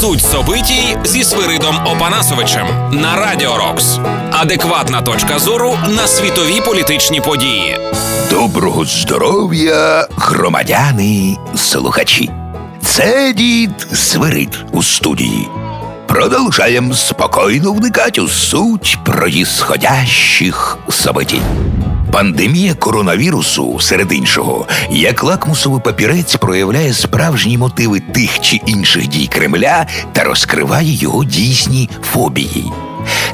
Суть собитій зі Свиридом Опанасовичем на Радіо Рокс. Адекватна точка зору на світові політичні події. Доброго здоров'я, громадяни, слухачі. Це дід Свирид у студії. Продовжаємо спокійно вникати у суть проїсходящих событий. Пандемія коронавірусу, серед іншого, як лакмусовий папірець проявляє справжні мотиви тих чи інших дій Кремля та розкриває його дійсні фобії.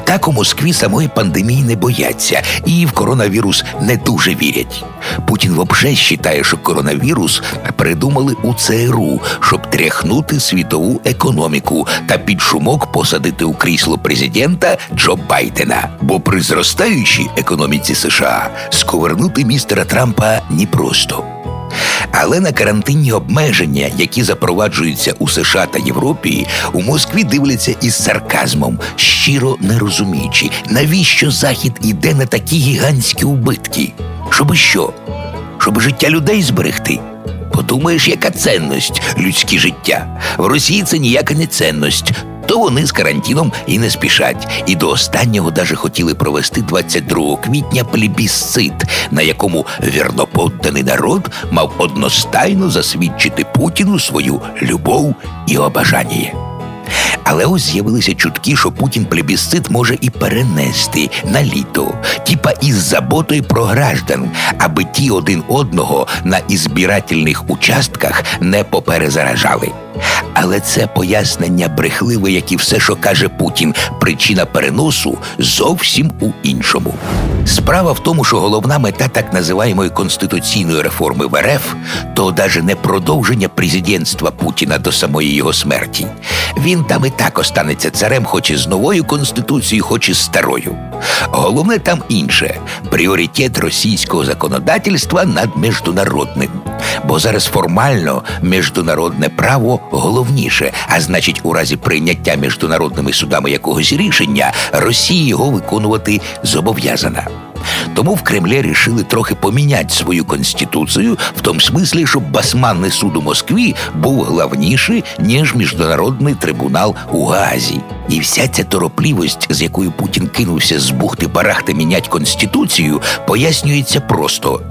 Так у Москві самої пандемії не бояться і в коронавірус не дуже вірять. Путін вообще вважає, що коронавірус придумали у ЦРУ, щоб тряхнути світову економіку та під шумок посадити у крісло президента Джо Байдена. Бо при зростаючій економіці США сковернути містера Трампа непросто. Але на карантинні обмеження, які запроваджуються у США та Європі, у Москві дивляться із сарказмом, щиро не розуміючи, навіщо Захід іде на такі гігантські убитки. Щоби що? Щоб життя людей зберегти. Подумаєш, яка цінність людське життя. В Росії це ніяка не цінність то вони з карантином і не спішать. І до останнього даже хотіли провести 22 квітня плебісцит, на якому вірноподданий народ мав одностайно засвідчити Путіну свою любов і обажання. Але ось з'явилися чутки, що Путін плебісцит може і перенести на літо, типа із заботою про граждан, аби ті один одного на ізбирательних участках не поперезаражали. Але це пояснення брехливе, як і все, що каже Путін, причина переносу зовсім у іншому. Справа в тому, що головна мета так називаємої конституційної реформи в РФ то навіть не продовження президентства Путіна до самої його смерті. Він там і так останеться царем, хоч і з новою конституцією, хоч і з старою. Головне там інше пріоритет російського законодательства над міжнародним. Бо зараз формально міжнародне право головніше, а значить, у разі прийняття міжнародними судами якогось рішення Росія його виконувати зобов'язана. Тому в Кремлі рішили трохи поміняти свою конституцію в тому смислі, щоб басманний суд у Москві був главніший, ніж міжнародний трибунал у Гаазі. І вся ця торопливость, з якою Путін кинувся з бухти барахти мінять конституцію, пояснюється просто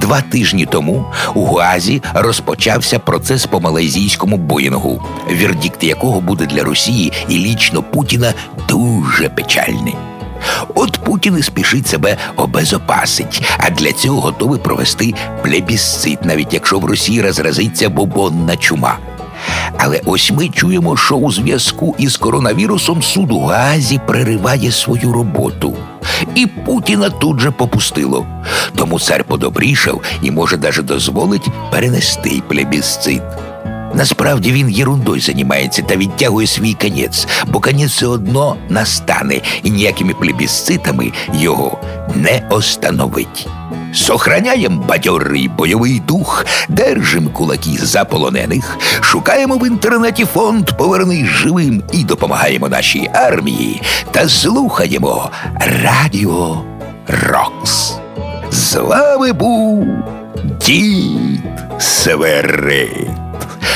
два тижні тому у Гуазі розпочався процес по малайзійському боїнгу, вердикт якого буде для Росії і лічно Путіна дуже печальний. От Путін і спішить себе обезопасить, а для цього готовий провести плебісцит, навіть якщо в Росії розразиться бобонна чума. Але ось ми чуємо, що у зв'язку із коронавірусом суд у Гаазі перериває свою роботу. І Путіна тут же попустило. Тому цар подобрішав і може даже дозволить перенести плебісцит. Насправді він єрундою займається та відтягує свій конець, бо конець все одно настане і ніякими плебісцитами його не остановить. Сохраняємо бадьорий бойовий дух, держимо кулаки за полонених, шукаємо в інтернеті фонд Повернись живим і допомагаємо нашій армії та слухаємо Радіо Рокс. З вами був дід Северин.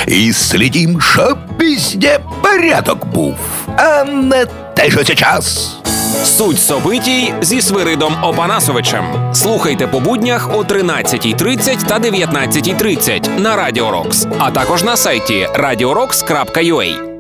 І слідім, щоб пізде порядок був, а не те, що час. Суть собитій зі Свиридом Опанасовичем. Слухайте по буднях о 13.30 та 19.30 на Радіо Рокс, а також на сайті radiorocks.ua.